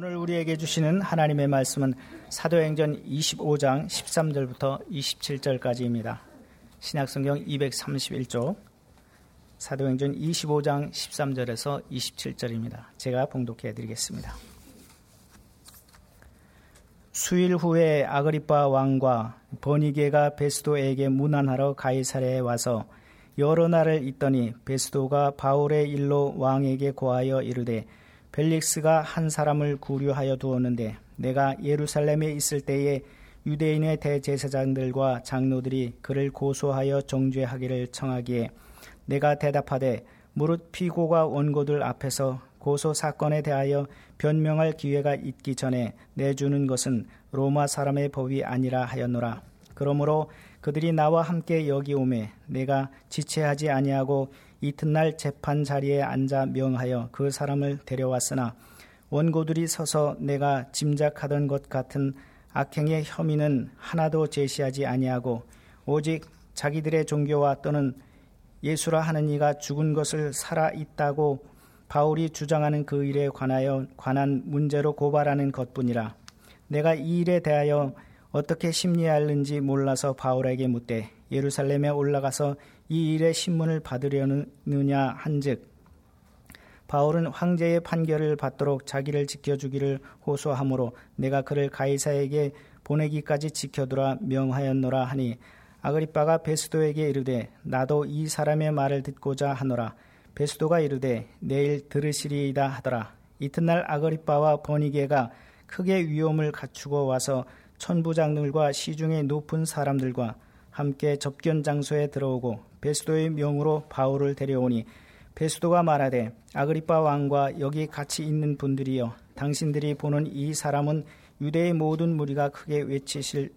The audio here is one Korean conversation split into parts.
오늘 우리에게 주시는 하나님의 말씀은 사도행전 25장 13절부터 27절까지입니다. 신약성경 231쪽 사도행전 25장 13절에서 27절입니다. 제가 봉독해 드리겠습니다. 수일 후에 아그리파 왕과 버니게가 베스도에게 문안하러 가이사랴에 와서 여러 날을 있더니 베스도가 바울의 일로 왕에게 고하여 이르되 벨릭스가 한 사람을 구류하여 두었는데 내가 예루살렘에 있을 때에 유대인의 대제사장들과 장로들이 그를 고소하여 정죄하기를 청하기에 내가 대답하되 무릇 피고가 원고들 앞에서 고소 사건에 대하여 변명할 기회가 있기 전에 내주는 것은 로마 사람의 법이 아니라 하였노라. 그러므로 그들이 나와 함께 여기 오매 내가 지체하지 아니하고 이튿날 재판 자리에 앉아 명하여 그 사람을 데려왔으나 원고들이 서서 내가 짐작하던 것 같은 악행의 혐의는 하나도 제시하지 아니하고 오직 자기들의 종교와 또는 예수라 하는 이가 죽은 것을 살아 있다고 바울이 주장하는 그 일에 관하여 관한 문제로 고발하는 것뿐이라 내가 이 일에 대하여 어떻게 심리할는지 몰라서 바울에게 묻되 예루살렘에 올라가서 이 일의 신문을 받으려느냐 한즉 바울은 황제의 판결을 받도록 자기를 지켜주기를 호소하므로 내가 그를 가이사에게 보내기까지 지켜두라 명하였노라 하니 아그리빠가 베스도에게 이르되 나도 이 사람의 말을 듣고자 하노라. 베스도가 이르되 내일 들으시리이다 하더라. 이튿날 아그리빠와 버니게가 크게 위험을 갖추고 와서 천부장들과 시중의 높은 사람들과 함께 접견 장소에 들어오고 베스도의 명으로 바울을 데려오니 베스도가 말하되 아그리파 왕과 여기 같이 있는 분들이여 당신들이 보는 이 사람은 유대의 모든 무리가 크게 외치실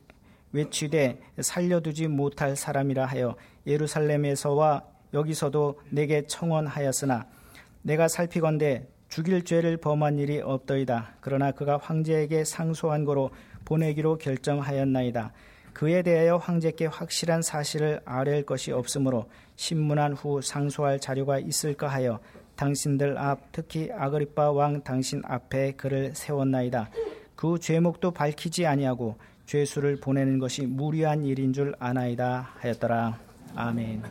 외치되 살려두지 못할 사람이라 하여 예루살렘에서와 여기서도 내게 청원하였으나 내가 살피건대 죽일 죄를 범한 일이 없더이다. 그러나 그가 황제에게 상소한 거로 보내기로 결정하였나이다. 그에 대하여 황제께 확실한 사실을 아뢰 것이 없으므로 신문한 후 상소할 자료가 있을까 하여 당신들 앞 특히 아그리파 왕 당신 앞에 그를 세웠나이다. 그 죄목도 밝히지 아니하고 죄수를 보내는 것이 무리한 일인 줄 아나이다 하였더라. 아멘.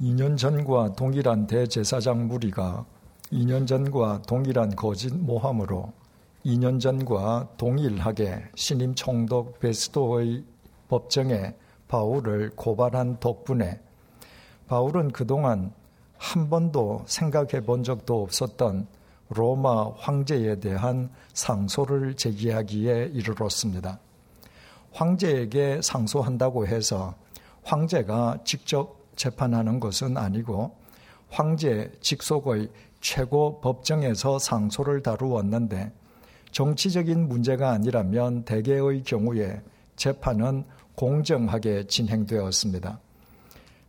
2년 전과 동일한 대제사장 무리가 2년 전과 동일한 거짓 모함으로 2년 전과 동일하게 신임 총독 베스토의 법정에 바울을 고발한 덕분에 바울은 그동안 한 번도 생각해 본 적도 없었던 로마 황제에 대한 상소를 제기하기에 이르렀습니다. 황제에게 상소한다고 해서 황제가 직접 재판하는 것은 아니고 황제 직속의 최고 법정에서 상소를 다루었는데 정치적인 문제가 아니라면 대개의 경우에 재판은 공정하게 진행되었습니다.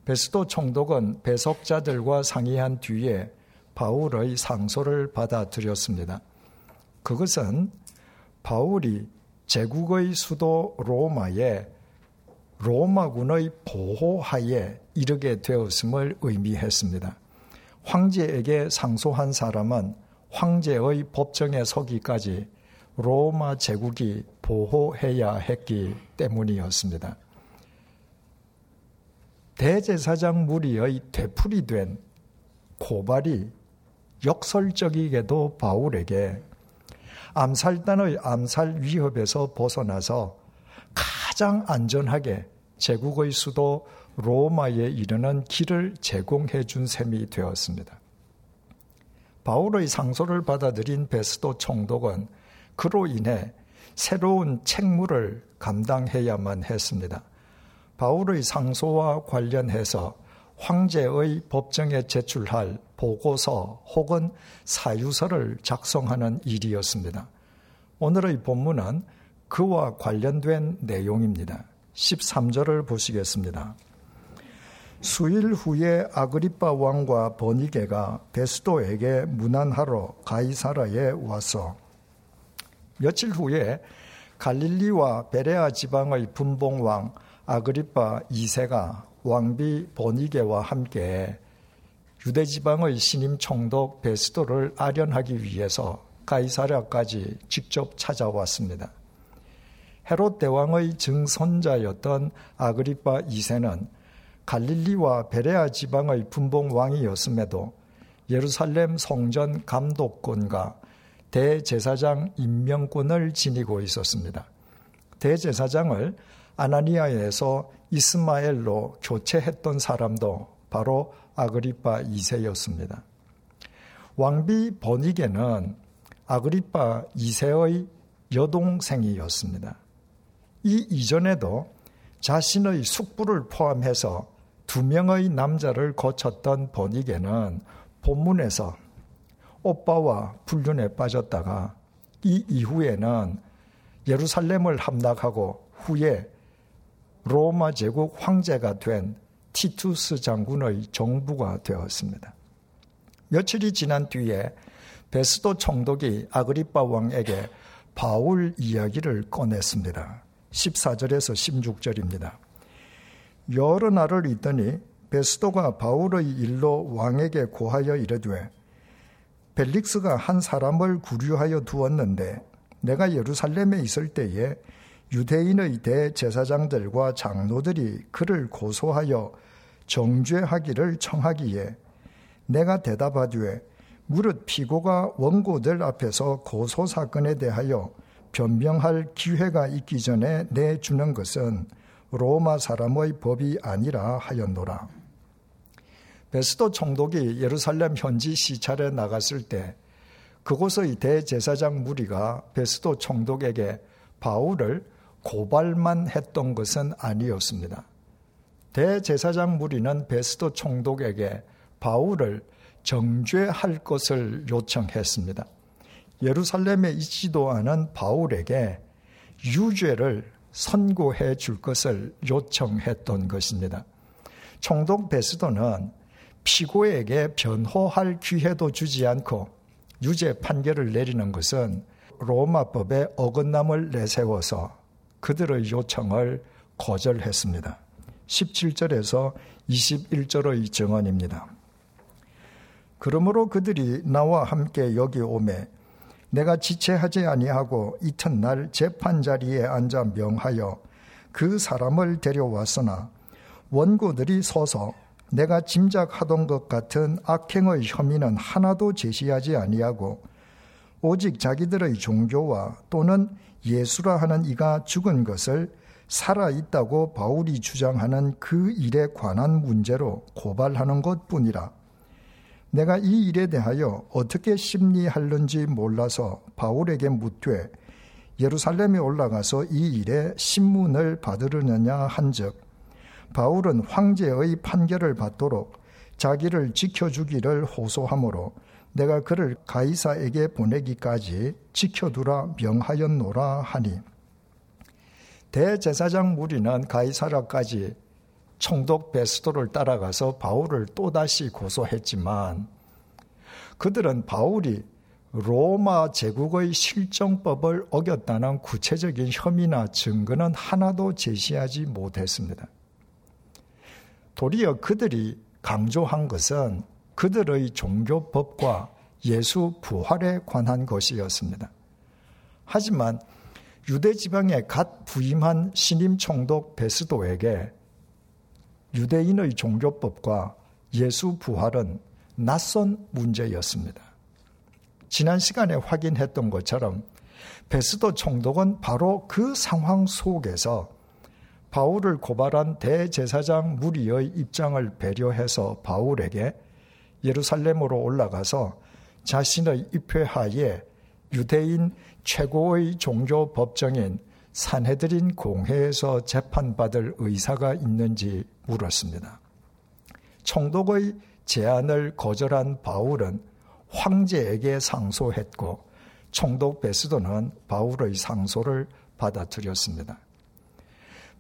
베스도 총독은 배석자들과 상의한 뒤에 바울의 상소를 받아들였습니다. 그것은 바울이 제국의 수도 로마에 로마군의 보호하에 이르게 되었음을 의미했습니다. 황제에게 상소한 사람은 황제의 법정에 서기까지 로마 제국이 보호해야 했기 때문이었습니다. 대제사장 무리의 되풀이 된 고발이 역설적이게도 바울에게 암살단의 암살 위협에서 벗어나서 가장 안전하게 제국의 수도 로마에 이르는 길을 제공해 준 셈이 되었습니다. 바울의 상소를 받아들인 베스도 총독은 그로 인해 새로운 책무를 감당해야만 했습니다. 바울의 상소와 관련해서 황제의 법정에 제출할 보고서 혹은 사유서를 작성하는 일이었습니다. 오늘의 본문은 그와 관련된 내용입니다. 13절을 보시겠습니다. 수일 후에 아그리파 왕과 버니게가 베스도에게 문안하러 가이사라에 와서 며칠 후에 갈릴리와 베레아 지방의 분봉왕 아그리파 2세가 왕비 버니게와 함께 유대 지방의 신임 총독 베스도를 아련하기 위해서 가이사랴까지 직접 찾아왔습니다. 헤롯 대왕의 증손자였던 아그리파 2세는 갈릴리와 베레아 지방의 분봉 왕이었음에도 예루살렘 성전 감독권과 대제사장 임명권을 지니고 있었습니다. 대제사장을 아나니아에서 이스마엘로 교체했던 사람도 바로 아그리파 2세였습니다. 왕비 버니게는 아그리파 2세의 여동생이었습니다. 이 이전에도 자신의 숙부를 포함해서 두 명의 남자를 거쳤던 버니게는 본문에서 오빠와 불륜에 빠졌다가 이 이후에는 예루살렘을 함락하고 후에 로마 제국 황제가 된 티투스 장군의 정부가 되었습니다. 며칠이 지난 뒤에 베스도 총독이 아그리파 왕에게 바울 이야기를 꺼냈습니다. 14절에서 16절입니다. 여러 날을 있더니 베스도가 바울의 일로 왕에게 고하여 이르되 벨릭스가 한 사람을 구류하여 두었는데 내가 예루살렘에 있을 때에 유대인의 대제사장들과 장로들이 그를 고소하여 정죄하기를 청하기에 내가 대답하되 무릇 피고가 원고들 앞에서 고소 사건에 대하여 변명할 기회가 있기 전에 내주는 것은 로마 사람의 법이 아니라 하였노라. 베스도 총독이 예루살렘 현지 시찰에 나갔을 때 그곳의 대제사장 무리가 베스도 총독에게 바울을 고발만 했던 것은 아니었습니다. 대제사장 무리는 베스도 총독에게 바울을 정죄할 것을 요청했습니다. 예루살렘에 있지도 않은 바울에게 유죄를 선고해 줄 것을 요청했던 것입니다. 총독 베스도는 피고에게 변호할 기회도 주지 않고 유죄 판결을 내리는 것은 로마법의 어긋남을 내세워서 그들의 요청을 거절했습니다. 17절에서 21절의 증언입니다. 그러므로 그들이 나와 함께 여기 오매 내가 지체하지 아니하고 이튿날 재판 자리에 앉아 명하여 그 사람을 데려왔으나 원고들이 서서 내가 짐작하던 것 같은 악행의 혐의는 하나도 제시하지 아니하고 오직 자기들의 종교와 또는 예수라 하는 이가 죽은 것을 살아 있다고 바울이 주장하는 그 일에 관한 문제로 고발하는 것 뿐이라. 내가 이 일에 대하여 어떻게 심리할는지 몰라서 바울에게 묻되 예루살렘에 올라가서 이 일에 신문을 받으려느냐 한즉 바울은 황제의 판결을 받도록 자기를 지켜주기를 호소하므로 내가 그를 가이사에게 보내기까지 지켜두라 명하였노라 하니 대제사장 무리는 가이사라까지 총독 베스도를 따라가서 바울을 또다시 고소했지만 그들은 바울이 로마 제국의 실정법을 어겼다는 구체적인 혐의나 증거는 하나도 제시하지 못했습니다. 도리어 그들이 강조한 것은 그들의 종교법과 예수 부활에 관한 것이었습니다. 하지만 유대 지방에 갓 부임한 신임 총독 베스도에게 유대인의 종교법과 예수 부활은 낯선 문제였습니다. 지난 시간에 확인했던 것처럼 베스도 총독은 바로 그 상황 속에서 바울을 고발한 대제사장 무리의 입장을 배려해서 바울에게 예루살렘으로 올라가서 자신의 입회하에 유대인 최고의 종교 법정인 산헤드린 공회에서 재판받을 의사가 있는지 물었습니다. 총독의 제안을 거절한 바울은 황제에게 상소했고 총독 베스도는 바울의 상소를 받아들였습니다.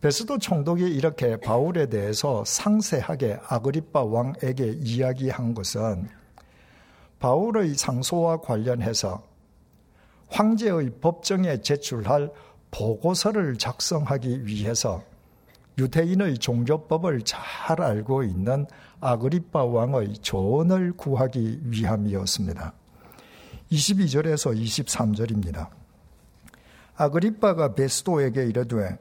베스도 총독이 이렇게 바울에 대해서 상세하게 아그리파 왕에게 이야기한 것은 바울의 상소와 관련해서 황제의 법정에 제출할 보고서를 작성하기 위해서 유대인의 종교법을 잘 알고 있는 아그리파 왕의 조언을 구하기 위함이었습니다. 22절에서 23절입니다. 아그리빠가 베스도에게 이르되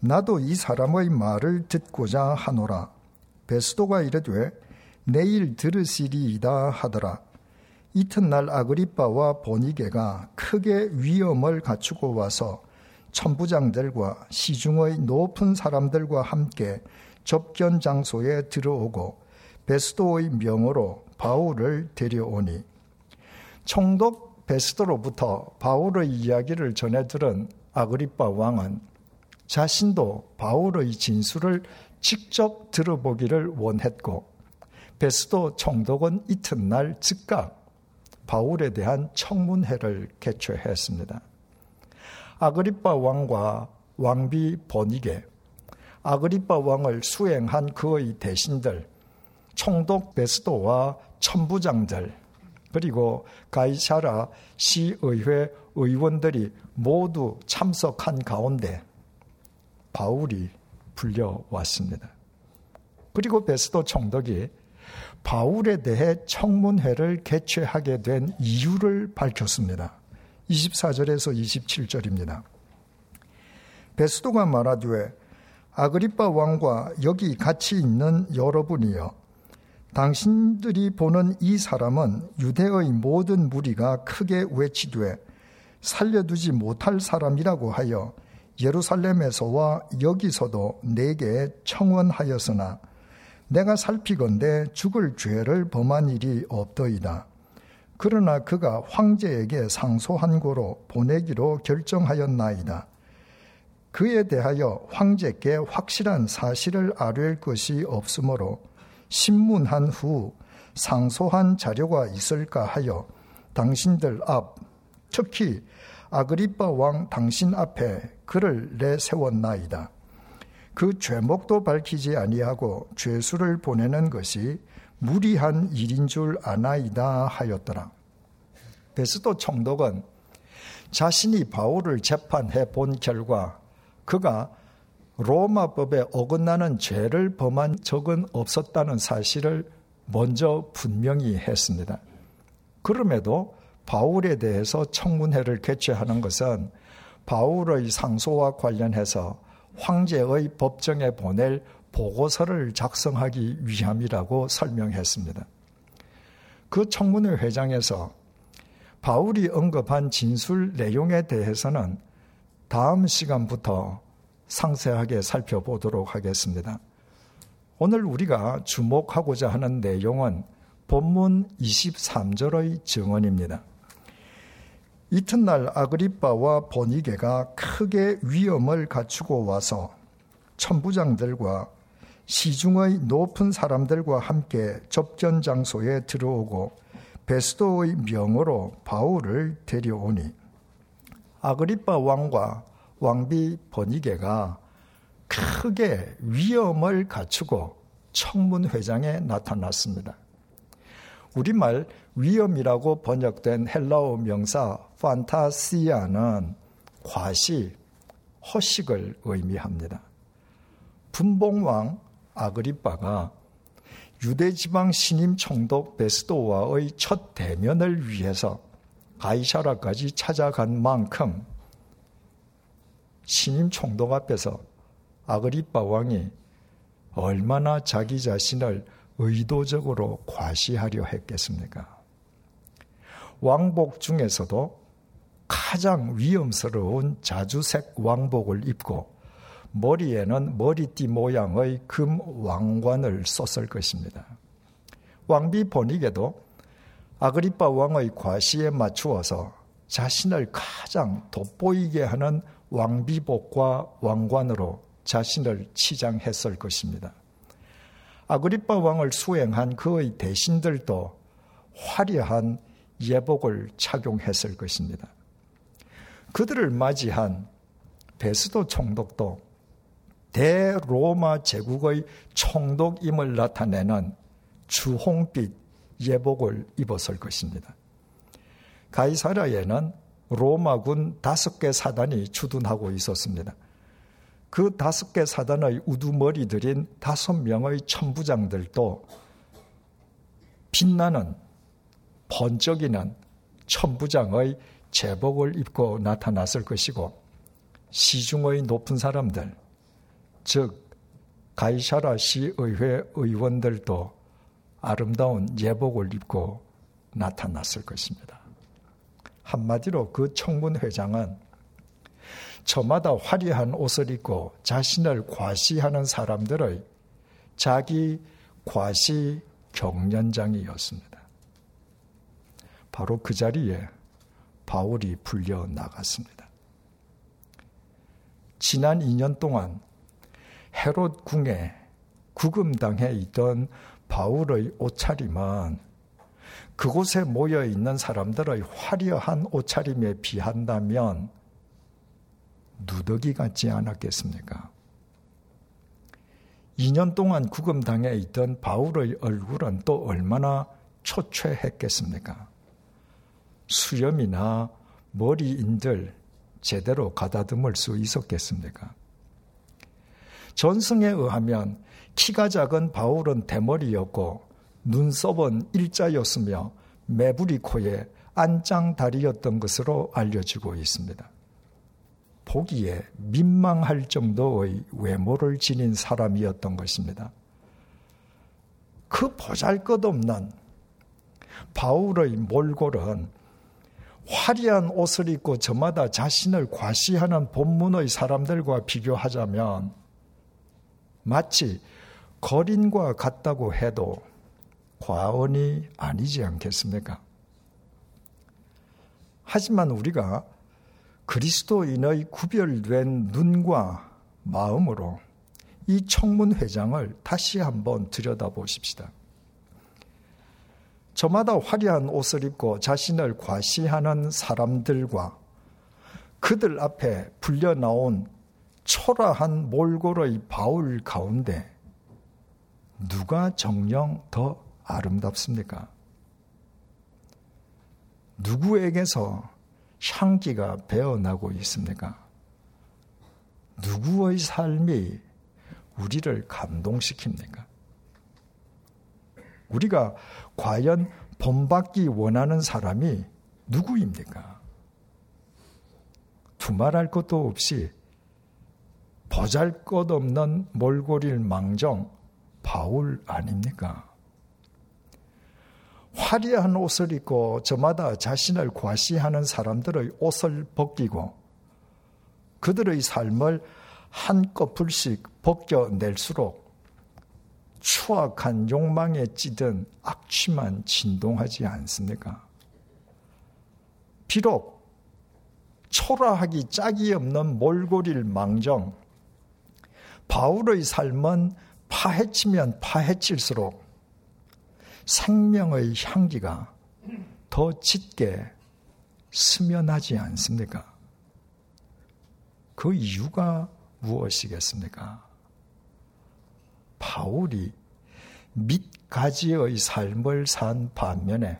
나도 이 사람의 말을 듣고자 하노라. 베스도가 이르되 내일 들으시리이다 하더라. 이튿날 아그리빠와 보니게가 크게 위험을 갖추고 와서 천부장들과 시중의 높은 사람들과 함께 접견 장소에 들어오고 베스도의 명으로 바울을 데려오니 총독 베스도로부터 바울의 이야기를 전해 들은 아그리빠 왕은 자신도 바울의 진술을 직접 들어보기를 원했고 베스도 총독은 이튿날 즉각 바울에 대한 청문회를 개최했습니다. 아그리빠 왕과 왕비 보니게, 아그리빠 왕을 수행한 그의 대신들, 총독 베스도와 천부장들, 그리고 가이샤라 시의회 의원들이 모두 참석한 가운데 바울이 불려왔습니다. 그리고 베스도 총독이 바울에 대해 청문회를 개최하게 된 이유를 밝혔습니다. 24절에서 27절입니다. 베스도가 말하되 아그리빠 왕과 여기 같이 있는 여러분이여 당신들이 보는 이 사람은 유대의 모든 무리가 크게 외치되 살려두지 못할 사람이라고 하여 예루살렘에서와 여기서도 내게 청원하였으나 내가 살피건대 죽을 죄를 범한 일이 없더이다. 그러나 그가 황제에게 상소한 고로 보내기로 결정하였나이다. 그에 대하여 황제께 확실한 사실을 아뢰 것이 없으므로 신문한 후 상소한 자료가 있을까 하여 당신들 앞, 특히 아그리빠 왕 당신 앞에 그를 내세웠나이다. 그 죄목도 밝히지 아니하고 죄수를 보내는 것이 무리한 일인 줄 아나이다 하였더라. 베스도 총독은 자신이 바울을 재판해 본 결과 그가 로마법에 어긋나는 죄를 범한 적은 없었다는 사실을 먼저 분명히 했습니다. 그럼에도 바울에 대해서 청문회를 개최하는 것은 바울의 상소와 관련해서 황제의 법정에 보낼 보고서를 작성하기 위함이라고 설명했습니다. 그 청문회 회장에서 바울이 언급한 진술 내용에 대해서는 다음 시간부터 상세하게 살펴보도록 하겠습니다. 오늘 우리가 주목하고자 하는 내용은 본문 23절의 증언입니다. 이튿날 아그리빠와 보니게가 크게 위험을 갖추고 와서 천부장들과 시중의 높은 사람들과 함께 접견 장소에 들어오고 베스도의 명으로 바울을 데려오니 아그리빠 왕과 왕비 버니게가 크게 위험을 갖추고 청문회장에 나타났습니다. 우리말 위험이라고 번역된 헬라어 명사 판타시아는 과시, 허식을 의미합니다. 분봉왕 아그리빠가 유대 지방 신임 총독 베스도와의 첫 대면을 위해서 가이샤라까지 찾아간 만큼 신임 총독 앞에서 아그리빠 왕이 얼마나 자기 자신을 의도적으로 과시하려 했겠습니까? 왕복 중에서도 가장 위험스러운 자주색 왕복을 입고 머리에는 머리띠 모양의 금 왕관을 썼을 것입니다. 왕비 본익에도 아그리파 왕의 과시에 맞추어서 자신을 가장 돋보이게 하는 왕비복과 왕관으로 자신을 치장했을 것입니다. 아그리파 왕을 수행한 그의 대신들도 화려한 예복을 착용했을 것입니다. 그들을 맞이한 베스도 총독도 대로마 제국의 총독임을 나타내는 주홍빛 예복을 입었을 것입니다. 가이사라에는 로마군 다섯 개 사단이 주둔하고 있었습니다. 그 다섯 개 사단의 우두머리들인 다섯 명의 천부장들도 빛나는 번쩍이는 천부장의 제복을 입고 나타났을 것이고 시중의 높은 사람들, 즉 가이샤라 시의회 의원들도 아름다운 예복을 입고 나타났을 것입니다. 한마디로 그 청문 회장은 저마다 화려한 옷을 입고 자신을 과시하는 사람들의 자기 과시 경연장이었습니다. 바로 그 자리에 바울이 불려 나갔습니다. 지난 2년 동안 헤롯 궁에 구금당해 있던 바울의 옷차림은 그곳에 모여 있는 사람들의 화려한 옷차림에 비한다면 누더기 같지 않았겠습니까? 2년 동안 구금당해 있던 바울의 얼굴은 또 얼마나 초췌했겠습니까? 수염이나 머리인들 제대로 가다듬을 수 있었겠습니까? 전승에 의하면 키가 작은 바울은 대머리였고 눈썹은 일자였으며 매부리 코에 안짱다리였던 것으로 알려지고 있습니다. 보기에 민망할 정도의 외모를 지닌 사람이었던 것입니다. 그 보잘 것 없는 바울의 몰골은 화려한 옷을 입고 저마다 자신을 과시하는 본문의 사람들과 비교하자면 마치 거린과 같다고 해도 과언이 아니지 않겠습니까? 하지만 우리가 그리스도인의 구별된 눈과 마음으로 이 청문회장을 다시 한번 들여다보십시다. 저마다 화려한 옷을 입고 자신을 과시하는 사람들과 그들 앞에 불려 나온 초라한 몰골의 바울 가운데 누가 정령 더 아름답습니까? 누구에게서 향기가 배어나고 있습니까? 누구의 삶이 우리를 감동시킵니까? 우리가 과연 본받기 원하는 사람이 누구입니까? 두말할 것도 없이 보잘 것 없는 몰골일 망정 바울 아닙니까? 화려한 옷을 입고 저마다 자신을 과시하는 사람들의 옷을 벗기고 그들의 삶을 한꺼풀씩 벗겨낼수록 추악한 욕망에 찌든 악취만 진동하지 않습니까? 비록 초라하기 짝이 없는 몰골일 망정, 바울의 삶은 파헤치면 파헤칠수록 생명의 향기가 더 짙게 스며나지 않습니까? 그 이유가 무엇이겠습니까? 바울이 밑가지의 삶을 산 반면에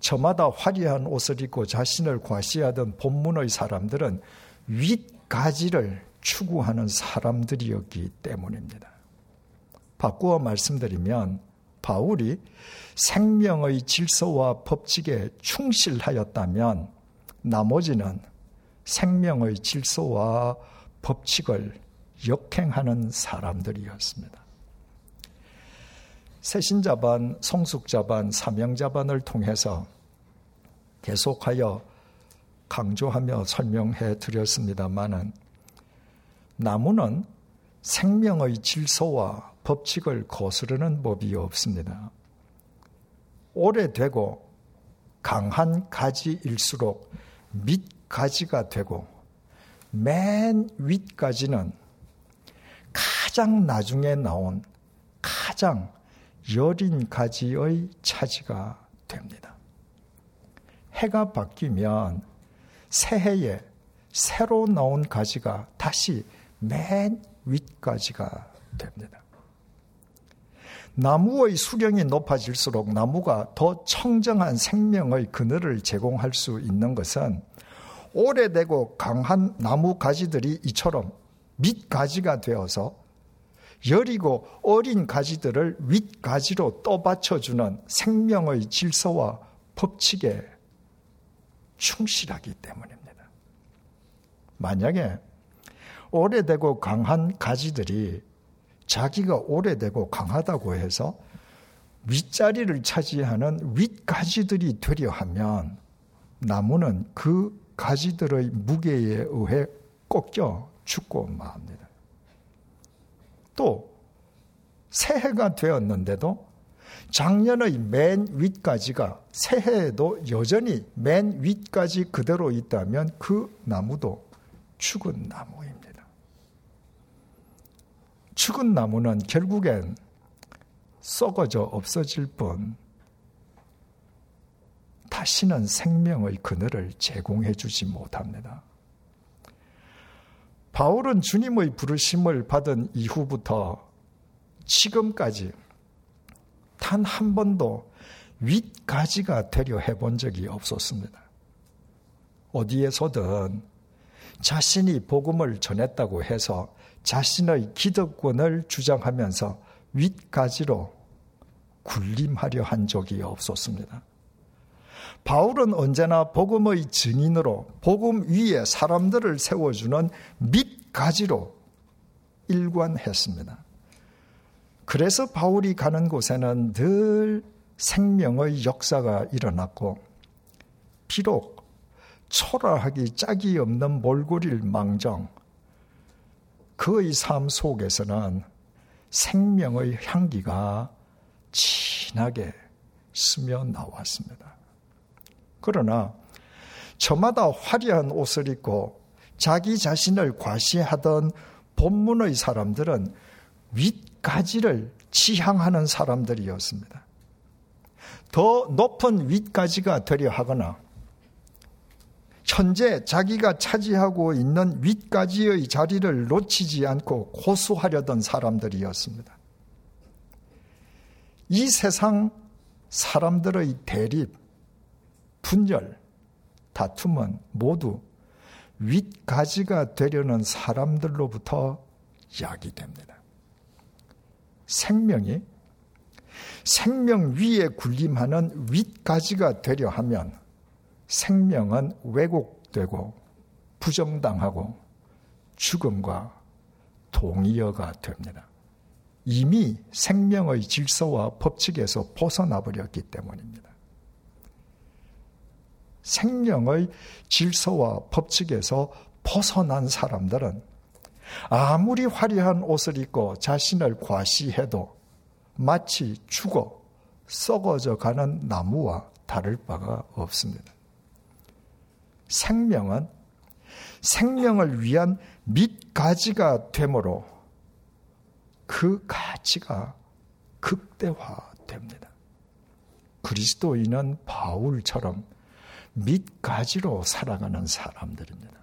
저마다 화려한 옷을 입고 자신을 과시하던 본문의 사람들은 윗가지를 추구하는 사람들이었기 때문입니다. 바꾸어 말씀드리면 바울이 생명의 질서와 법칙에 충실하였다면 나머지는 생명의 질서와 법칙을 역행하는 사람들이었습니다. 새신자반, 성숙자반, 사명자반을 통해서 계속하여 강조하며 설명해 드렸습니다만은 나무는 생명의 질서와 법칙을 거스르는 법이 없습니다. 오래되고 강한 가지일수록 밑가지가 되고 맨 윗가지는 가장 나중에 나온 가장 여린 가지의 차지가 됩니다. 해가 바뀌면 새해에 새로 나온 가지가 다시 맨 윗가지가 됩니다. 나무의 수령이 높아질수록 나무가 더 청정한 생명의 그늘을 제공할 수 있는 것은 오래되고 강한 나무 가지들이 이처럼 밑가지가 되어서 여리고 어린 가지들을 윗가지로 떠받쳐주는 생명의 질서와 법칙에 충실하기 때문입니다. 만약에 오래되고 강한 가지들이 자기가 오래되고 강하다고 해서 윗자리를 차지하는 윗가지들이 되려 하면 나무는 그 가지들의 무게에 의해 꺾여 죽고 맙니다. 또 새해가 되었는데도 작년의 맨 윗가지가 새해에도 여전히 맨 윗가지 그대로 있다면 그 나무도 죽은 나무입니다. 죽은 나무는 결국엔 썩어져 없어질 뿐 다시는 생명의 그늘을 제공해 주지 못합니다. 바울은 주님의 부르심을 받은 이후부터 지금까지 단 한 번도 윗가지가 되려 해본 적이 없었습니다. 어디에서든 자신이 복음을 전했다고 해서 자신의 기득권을 주장하면서 윗가지로 군림하려 한 적이 없었습니다. 바울은 언제나 복음의 증인으로 복음 위에 사람들을 세워주는 밑가지로 일관했습니다. 그래서 바울이 가는 곳에는 늘 생명의 역사가 일어났고, 비록 초라하기 짝이 없는 몰골일 망정, 그의 삶 속에서는 생명의 향기가 진하게 스며 나왔습니다. 그러나 저마다 화려한 옷을 입고 자기 자신을 과시하던 본문의 사람들은 윗가지를 지향하는 사람들이었습니다. 더 높은 윗가지가 되려 하거나 현재 자기가 차지하고 있는 윗가지의 자리를 놓치지 않고 고수하려던 사람들이었습니다. 이 세상 사람들의 대립, 분열, 다툼은 모두 윗가지가 되려는 사람들로부터 야기됩니다. 생명이 생명 위에 군림하는 윗가지가 되려 하면 생명은 왜곡되고 부정당하고 죽음과 동의어가 됩니다. 이미 생명의 질서와 법칙에서 벗어나 버렸기 때문입니다. 생명의 질서와 법칙에서 벗어난 사람들은 아무리 화려한 옷을 입고 자신을 과시해도 마치 죽어 썩어져 가는 나무와 다를 바가 없습니다. 생명은 생명을 위한 밑가지가 되므로 그 가치가 극대화됩니다. 그리스도인은 바울처럼 밑가지로 살아가는 사람들입니다.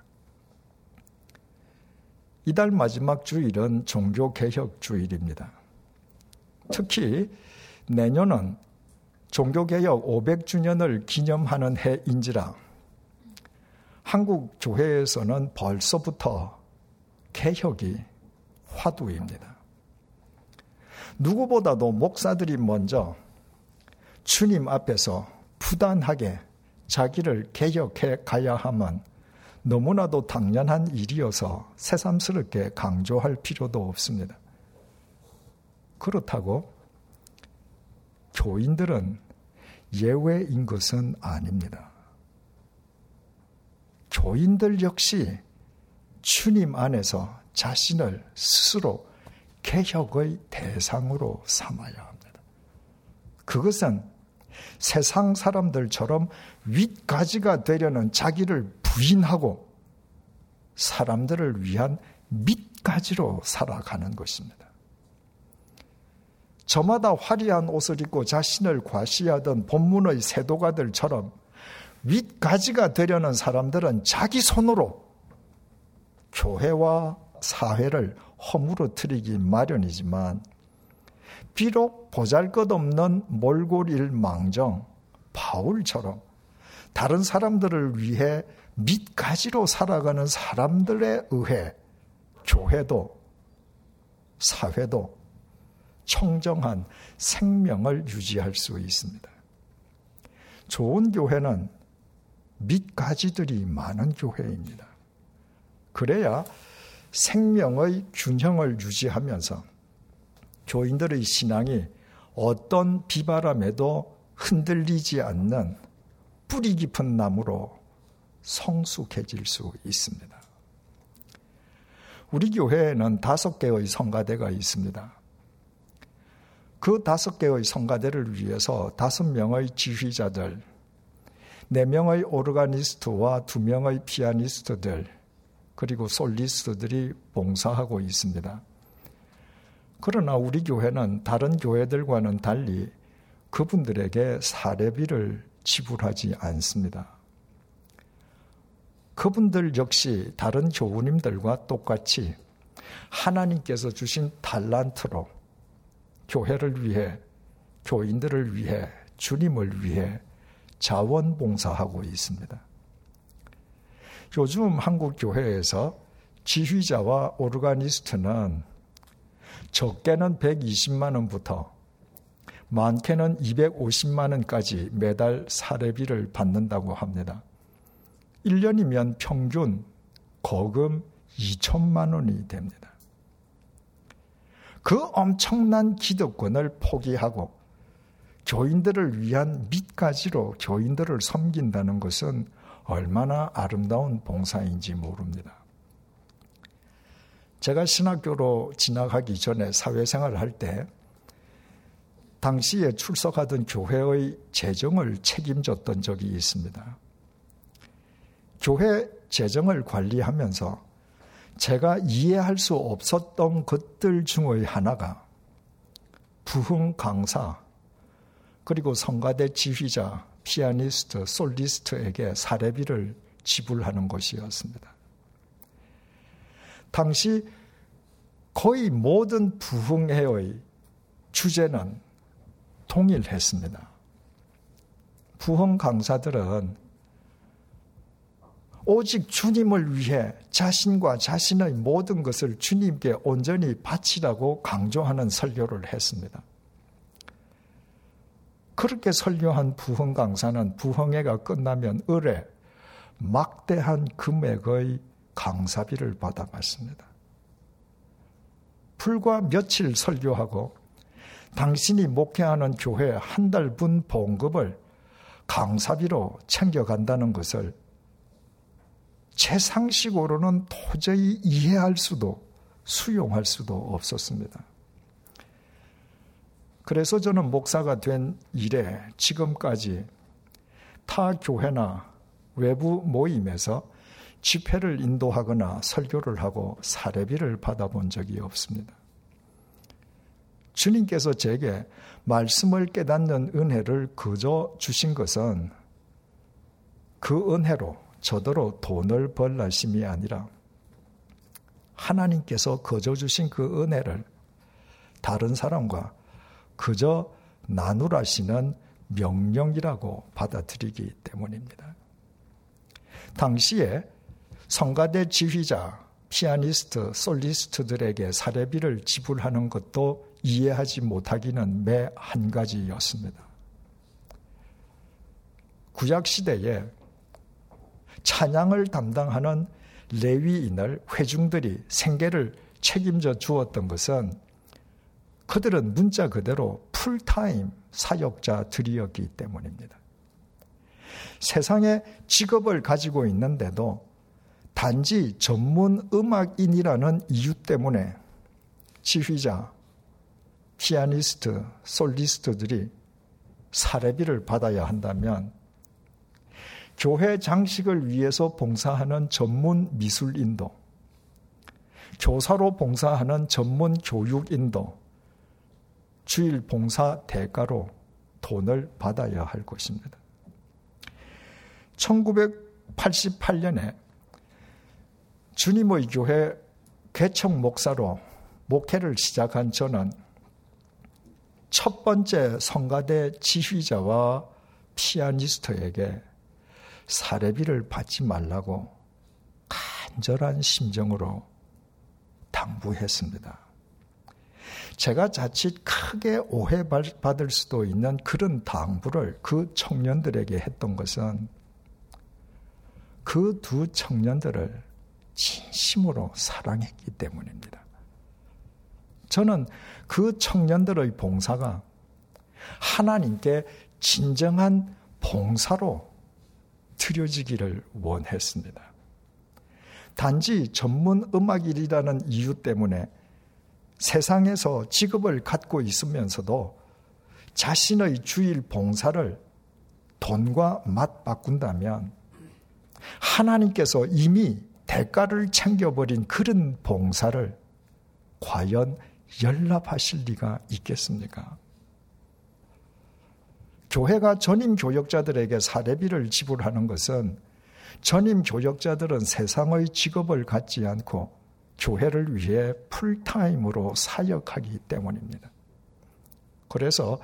이달 마지막 주일은 종교개혁 주일입니다. 특히 내년은 종교개혁 500주년을 기념하는 해인지라 한국 교회에서는 벌써부터 개혁이 화두입니다. 누구보다도 목사들이 먼저 주님 앞에서 부단하게 자기를 개혁해 가야 하면 너무나도 당연한 일이어서 새삼스럽게 강조할 필요도 없습니다. 그렇다고 교인들은 예외인 것은 아닙니다. 교인들 역시 주님 안에서 자신을 스스로 개혁의 대상으로 삼아야 합니다. 그것은 세상 사람들처럼 윗가지가 되려는 자기를 부인하고 사람들을 위한 밑가지로 살아가는 것입니다. 저마다 화려한 옷을 입고 자신을 과시하던 본문의 세도가들처럼 윗가지가 되려는 사람들은 자기 손으로 교회와 사회를 허물어뜨리기 마련이지만 비록 보잘것없는 몰골일 망정 바울처럼 다른 사람들을 위해 밑가지로 살아가는 사람들에 의해 교회도 사회도 청정한 생명을 유지할 수 있습니다. 좋은 교회는 밑가지들이 많은 교회입니다. 그래야 생명의 균형을 유지하면서 교인들의 신앙이 어떤 비바람에도 흔들리지 않는 뿌리 깊은 나무로 성숙해질 수 있습니다. 우리 교회에는 다섯 개의 성가대가 있습니다. 그 다섯 개의 성가대를 위해서 다섯 명의 지휘자들, 네 명의 오르가니스트와 두 명의 피아니스트들, 그리고 솔리스트들이 봉사하고 있습니다. 그러나 우리 교회는 다른 교회들과는 달리 그분들에게 사례비를 지불하지 않습니다. 그분들 역시 다른 교우님들과 똑같이 하나님께서 주신 달란트로 교회를 위해, 교인들을 위해, 주님을 위해 자원봉사하고 있습니다. 요즘 한국 교회에서 지휘자와 오르가니스트는 적게는 120만 원부터 많게는 250만 원까지 매달 사례비를 받는다고 합니다. 1년이면 평균 거금 2천만 원이 됩니다. 그 엄청난 기득권을 포기하고 교인들을 위한 밑가지로 교인들을 섬긴다는 것은 얼마나 아름다운 봉사인지 모릅니다. 제가 신학교로 진학하기 전에 사회생활을 할 때 당시에 출석하던 교회의 재정을 책임졌던 적이 있습니다. 교회 재정을 관리하면서 제가 이해할 수 없었던 것들 중의 하나가 부흥 강사, 그리고 성가대 지휘자, 피아니스트, 솔리스트에게 사례비를 지불하는 것이었습니다. 당시 거의 모든 부흥회의 주제는 동일했습니다. 부흥 강사들은 오직 주님을 위해 자신과 자신의 모든 것을 주님께 온전히 바치라고 강조하는 설교를 했습니다. 그렇게 설교한 부흥 강사는 부흥회가 끝나면 을에 막대한 금액의 강사비를 받아갔습니다. 불과 며칠 설교하고 당신이 목회하는 교회 한 달분 봉급을 강사비로 챙겨간다는 것을 제 상식으로는 도저히 이해할 수도 수용할 수도 없었습니다. 그래서 저는 목사가 된 이래 지금까지 타 교회나 외부 모임에서 집회를 인도하거나 설교를 하고 사례비를 받아본 적이 없습니다. 주님께서 제게 말씀을 깨닫는 은혜를 그저 주신 것은 그 은혜로 저더러 돈을 벌라심이 아니라 하나님께서 거저 주신 그 은혜를 다른 사람과 그저 나누라시는 명령이라고 받아들이기 때문입니다. 당시에 성가대 지휘자, 피아니스트, 솔리스트들에게 사례비를 지불하는 것도 이해하지 못하기는 매 한 가지였습니다. 구약 시대에 찬양을 담당하는 레위인을 회중들이 생계를 책임져 주었던 것은 그들은 문자 그대로 풀타임 사역자들이었기 때문입니다. 세상에 직업을 가지고 있는데도 단지 전문 음악인이라는 이유 때문에 지휘자, 피아니스트, 솔리스트들이 사례비를 받아야 한다면 교회 장식을 위해서 봉사하는 전문 미술인도, 교사로 봉사하는 전문 교육인도, 주일 봉사 대가로 돈을 받아야 할 것입니다. 1988년에 주님의 교회 개척 목사로 목회를 시작한 저는 첫 번째 성가대 지휘자와 피아니스트에게 사례비를 받지 말라고 간절한 심정으로 당부했습니다. 제가 자칫 크게 오해받을 수도 있는 그런 당부를 그 청년들에게 했던 것은 그 두 청년들을 진심으로 사랑했기 때문입니다. 저는 그 청년들의 봉사가 하나님께 진정한 봉사로 드려지기를 원했습니다. 단지 전문 음악일이라는 이유 때문에 세상에서 직업을 갖고 있으면서도 자신의 주일 봉사를 돈과 맞바꾼다면 하나님께서 이미 대가를 챙겨버린 그런 봉사를 과연 연락하실 리가 있겠습니까? 교회가 전임 교역자들에게 사례비를 지불하는 것은 전임 교역자들은 세상의 직업을 갖지 않고 교회를 위해 풀타임으로 사역하기 때문입니다. 그래서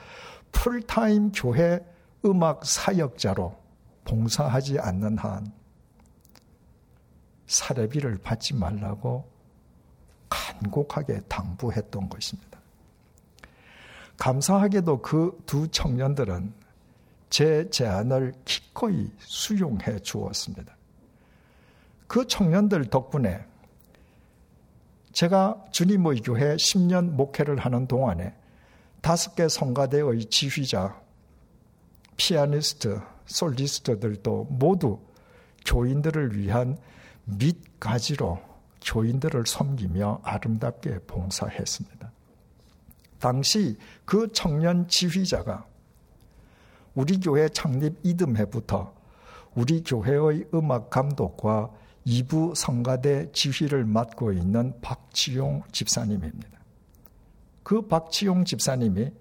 풀타임 교회 음악 사역자로 봉사하지 않는 한 사례비를 받지 말라고 간곡하게 당부했던 것입니다. 감사하게도 그 두 청년들은 제 제안을 기꺼이 수용해 주었습니다. 그 청년들 덕분에 제가 주님의 교회 10년 목회를 하는 동안에 다섯 개 성가대의 지휘자, 피아니스트, 솔리스트들도 모두 교인들을 위한 밑가지로 교인들을 섬기며 아름답게 봉사했습니다. 당시 그 청년 지휘자가 우리 교회 창립 이듬해부터 우리 교회의 음악 감독과 이부 성가대 지휘를 맡고 있는 박지용 집사님입니다. 그 박지용 집사님이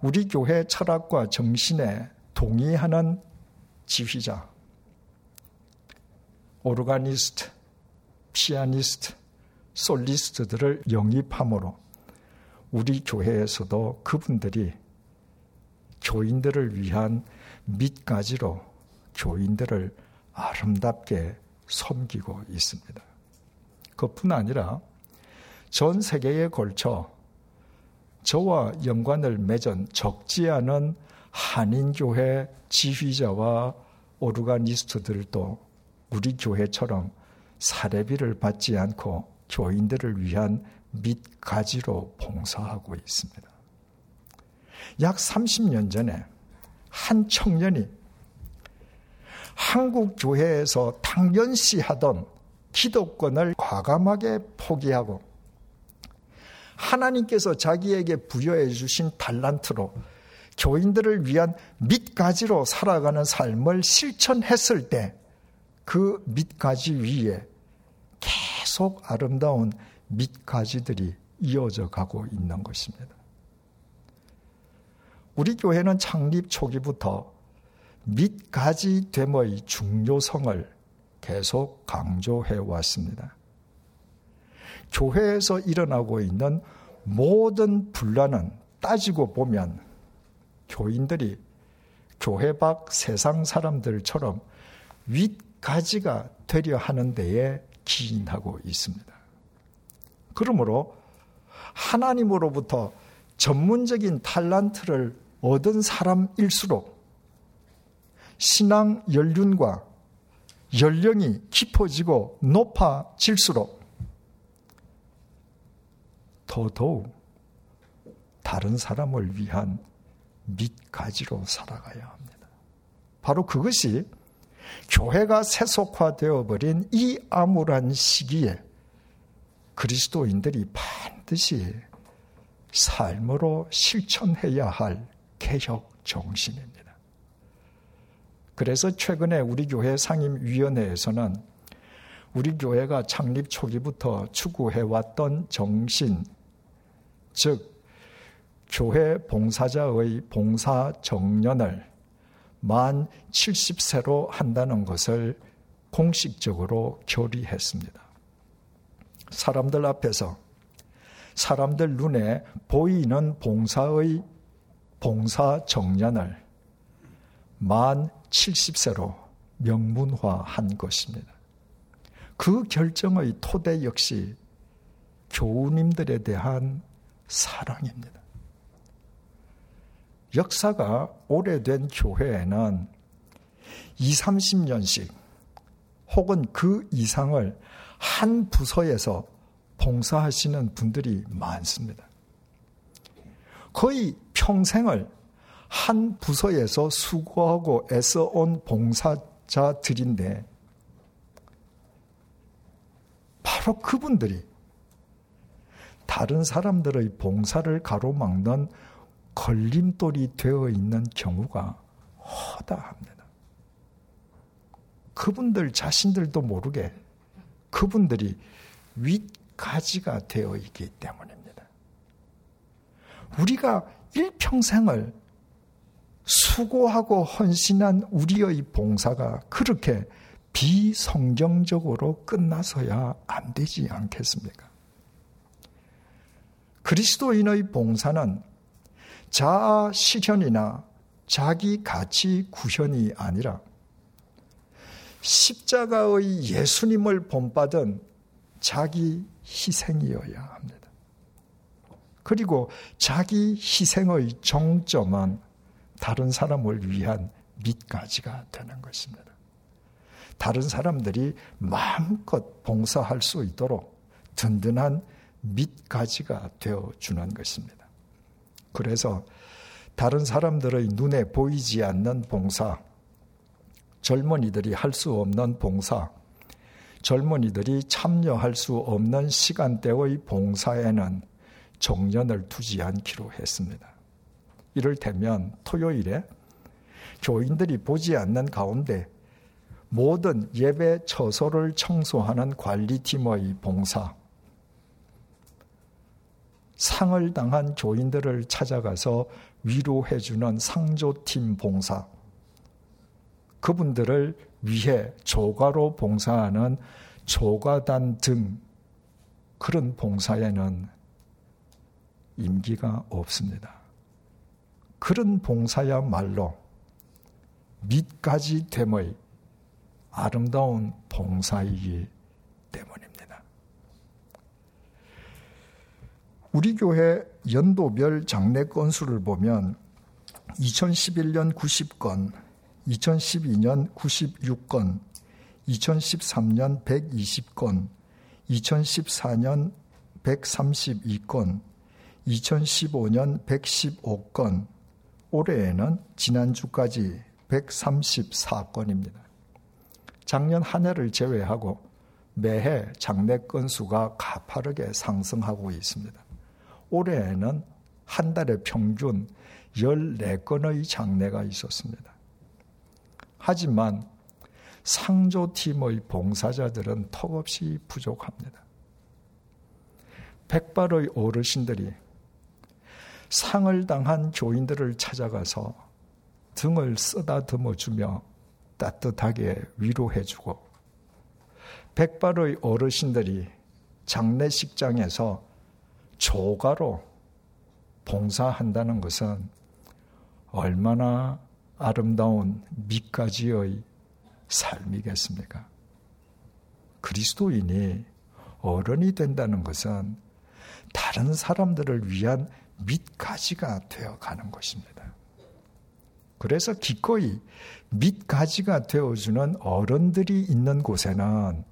우리 교회 철학과 정신에 동의하는 지휘자, 오르가니스트, 피아니스트, 솔리스트들을 영입함으로 우리 교회에서도 그분들이 교인들을 위한 밑가지로 교인들을 아름답게 섬기고 있습니다. 그뿐 아니라 전 세계에 걸쳐 저와 연관을 맺은 적지 않은 한인교회 지휘자와 오르가니스트들도 우리 교회처럼 사례비를 받지 않고 교인들을 위한 밑가지로 봉사하고 있습니다. 약 30년 전에 한 청년이 한국 교회에서 당연시 하던 기독권을 과감하게 포기하고 하나님께서 자기에게 부여해 주신 달란트로 교인들을 위한 밑가지로 살아가는 삶을 실천했을 때 그 밑가지 위에 계속 아름다운 밑가지들이 이어져 가고 있는 것입니다. 우리 교회는 창립 초기부터 밑가지 됨의 중요성을 계속 강조해 왔습니다. 교회에서 일어나고 있는 모든 분란은 따지고 보면 교인들이 교회 밖 세상 사람들처럼 윗가지가 되려 하는 데에 기인하고 있습니다. 그러므로 하나님으로부터 전문적인 탈란트를 얻은 사람일수록 신앙 연륜과 연령이 깊어지고 높아질수록 더더욱 다른 사람을 위한 밑가지로 살아가야 합니다. 바로 그것이 교회가 세속화되어 버린 이 암울한 시기에 그리스도인들이 반드시 삶으로 실천해야 할 개혁 정신입니다. 그래서 최근에 우리 교회 상임위원회에서는 우리 교회가 창립 초기부터 추구해왔던 정신, 즉, 교회 봉사자의 봉사 정년을 만 70세로 한다는 것을 공식적으로 결의했습니다. 사람들 앞에서 사람들 눈에 보이는 봉사의 봉사 정년을 만 70세로 명문화한 것입니다. 그 결정의 토대 역시 교우님들에 대한 사랑입니다. 역사가 오래된 교회에는 2, 30년씩 혹은 그 이상을 한 부서에서 봉사하시는 분들이 많습니다. 거의 평생을 한 부서에서 수고하고 애써온 봉사자들인데 바로 그분들이 다른 사람들의 봉사를 가로막는 걸림돌이 되어 있는 경우가 허다합니다. 그분들 자신들도 모르게 그분들이 윗가지가 되어 있기 때문입니다. 우리가 일평생을 수고하고 헌신한 우리의 봉사가 그렇게 비성경적으로 끝나서야 안 되지 않겠습니까? 그리스도인의 봉사는 자아 실현이나 자기 가치 구현이 아니라 십자가의 예수님을 본받은 자기 희생이어야 합니다. 그리고 자기 희생의 정점은 다른 사람을 위한 밑가지가 되는 것입니다. 다른 사람들이 마음껏 봉사할 수 있도록 든든한 밑가지가 되어 주는 것입니다. 그래서 다른 사람들의 눈에 보이지 않는 봉사, 젊은이들이 할 수 없는 봉사, 젊은이들이 참여할 수 없는 시간대의 봉사에는 정년을 두지 않기로 했습니다. 이를테면 토요일에 교인들이 보지 않는 가운데 모든 예배 처소를 청소하는 관리팀의 봉사, 상을 당한 교인들을 찾아가서 위로해주는 상조팀 봉사, 그분들을 위해 조가로 봉사하는 조가단 등 그런 봉사에는 임기가 없습니다. 그런 봉사야말로 밑까지 됨의 아름다운 봉사이기 때문입니다. 우리 교회 연도별 장례 건수를 보면 2011년 90건, 2012년 96건, 2013년 120건, 2014년 132건, 2015년 115건, 올해에는 지난주까지 134건입니다. 작년 한 해를 제외하고 매해 장례 건수가 가파르게 상승하고 있습니다. 올해에는 한 달에 평균 14건의 장례가 있었습니다. 하지만 상조팀의 봉사자들은 턱없이 부족합니다. 백발의 어르신들이 상을 당한 교인들을 찾아가서 등을 쓰다듬어 주며 따뜻하게 위로해 주고 백발의 어르신들이 장례식장에서 조가로 봉사한다는 것은 얼마나 아름다운 밑가지의 삶이겠습니까? 그리스도인이 어른이 된다는 것은 다른 사람들을 위한 밑가지가 되어 가는 것입니다. 그래서 기꺼이 밑가지가 되어주는 어른들이 있는 곳에는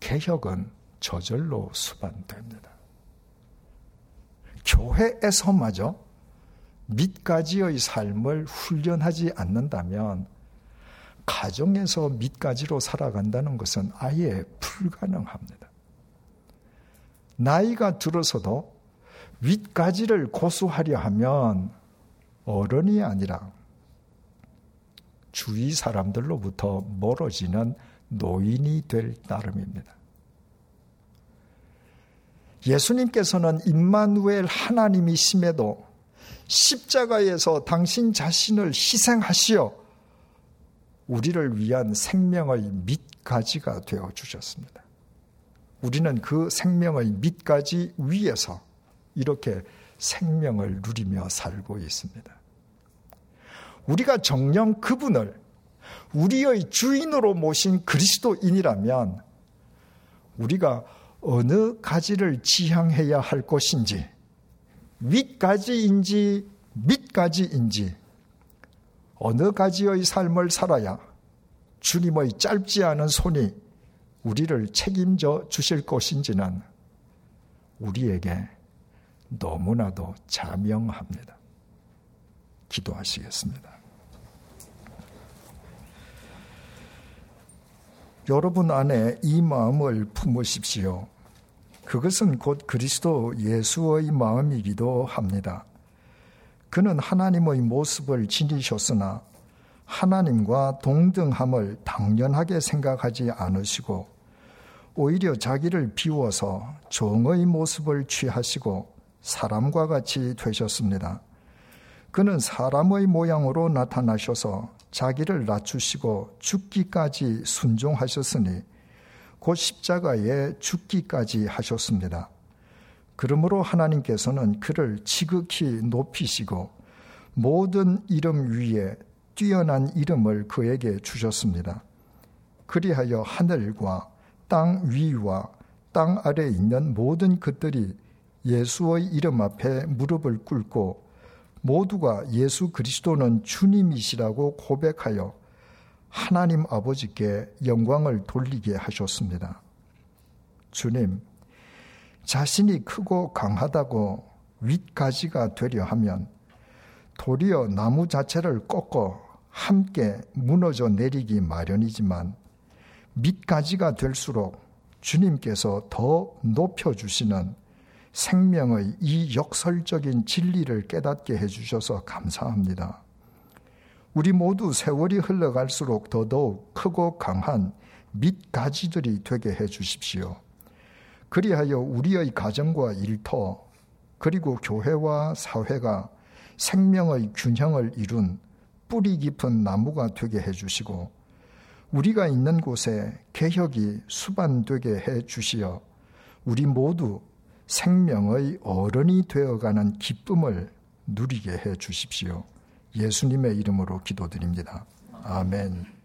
개혁은 저절로 수반됩니다. 교회에서마저 밑가지의 삶을 훈련하지 않는다면 가정에서 밑가지로 살아간다는 것은 아예 불가능합니다. 나이가 들어서도 윗가지를 고수하려 하면 어른이 아니라 주위 사람들로부터 멀어지는 노인이 될 따름입니다. 예수님께서는 임마누엘 하나님이심에도 십자가에서 당신 자신을 희생하시어 우리를 위한 생명의 밑가지가 되어 주셨습니다. 우리는 그 생명의 밑가지 위에서 이렇게 생명을 누리며 살고 있습니다. 우리가 정령 그분을 우리의 주인으로 모신 그리스도인이라면 우리가 어느 가지를 지향해야 할 것인지 윗가지인지 밑가지인지 어느 가지의 삶을 살아야 주님의 짧지 않은 손이 우리를 책임져 주실 것인지는 우리에게 너무나도 자명합니다. 기도하시겠습니다. 여러분 안에 이 마음을 품으십시오. 그것은 곧 그리스도 예수의 마음이기도 합니다. 그는 하나님의 모습을 지니셨으나 하나님과 동등함을 당연하게 생각하지 않으시고 오히려 자기를 비워서 종의 모습을 취하시고 사람과 같이 되셨습니다. 그는 사람의 모양으로 나타나셔서 자기를 낮추시고 죽기까지 순종하셨으니 곧 십자가에 죽기까지 하셨습니다. 그러므로 하나님께서는 그를 지극히 높이시고 모든 이름 위에 뛰어난 이름을 그에게 주셨습니다. 그리하여 하늘과 땅 위와 땅 아래에 있는 모든 것들이 예수의 이름 앞에 무릎을 꿇고 모두가 예수 그리스도는 주님이시라고 고백하여 하나님 아버지께 영광을 돌리게 하셨습니다. 주님, 자신이 크고 강하다고 윗가지가 되려 하면 도리어 나무 자체를 꺾어 함께 무너져 내리기 마련이지만 밑가지가 될수록 주님께서 더 높여주시는 생명의 이 역설적인 진리를 깨닫게 해주셔서 감사합니다. 우리 모두 세월이 흘러갈수록 더더욱 크고 강한 밑가지들이 되게 해 주십시오. 그리하여 우리의 가정과 일터, 그리고 교회와 사회가 생명의 균형을 이룬 뿌리 깊은 나무가 되게 해 주시고, 우리가 있는 곳에 개혁이 수반되게 해 주시어, 우리 모두 생명의 어른이 되어가는 기쁨을 누리게 해 주십시오. 예수님의 이름으로 기도드립니다. 아멘.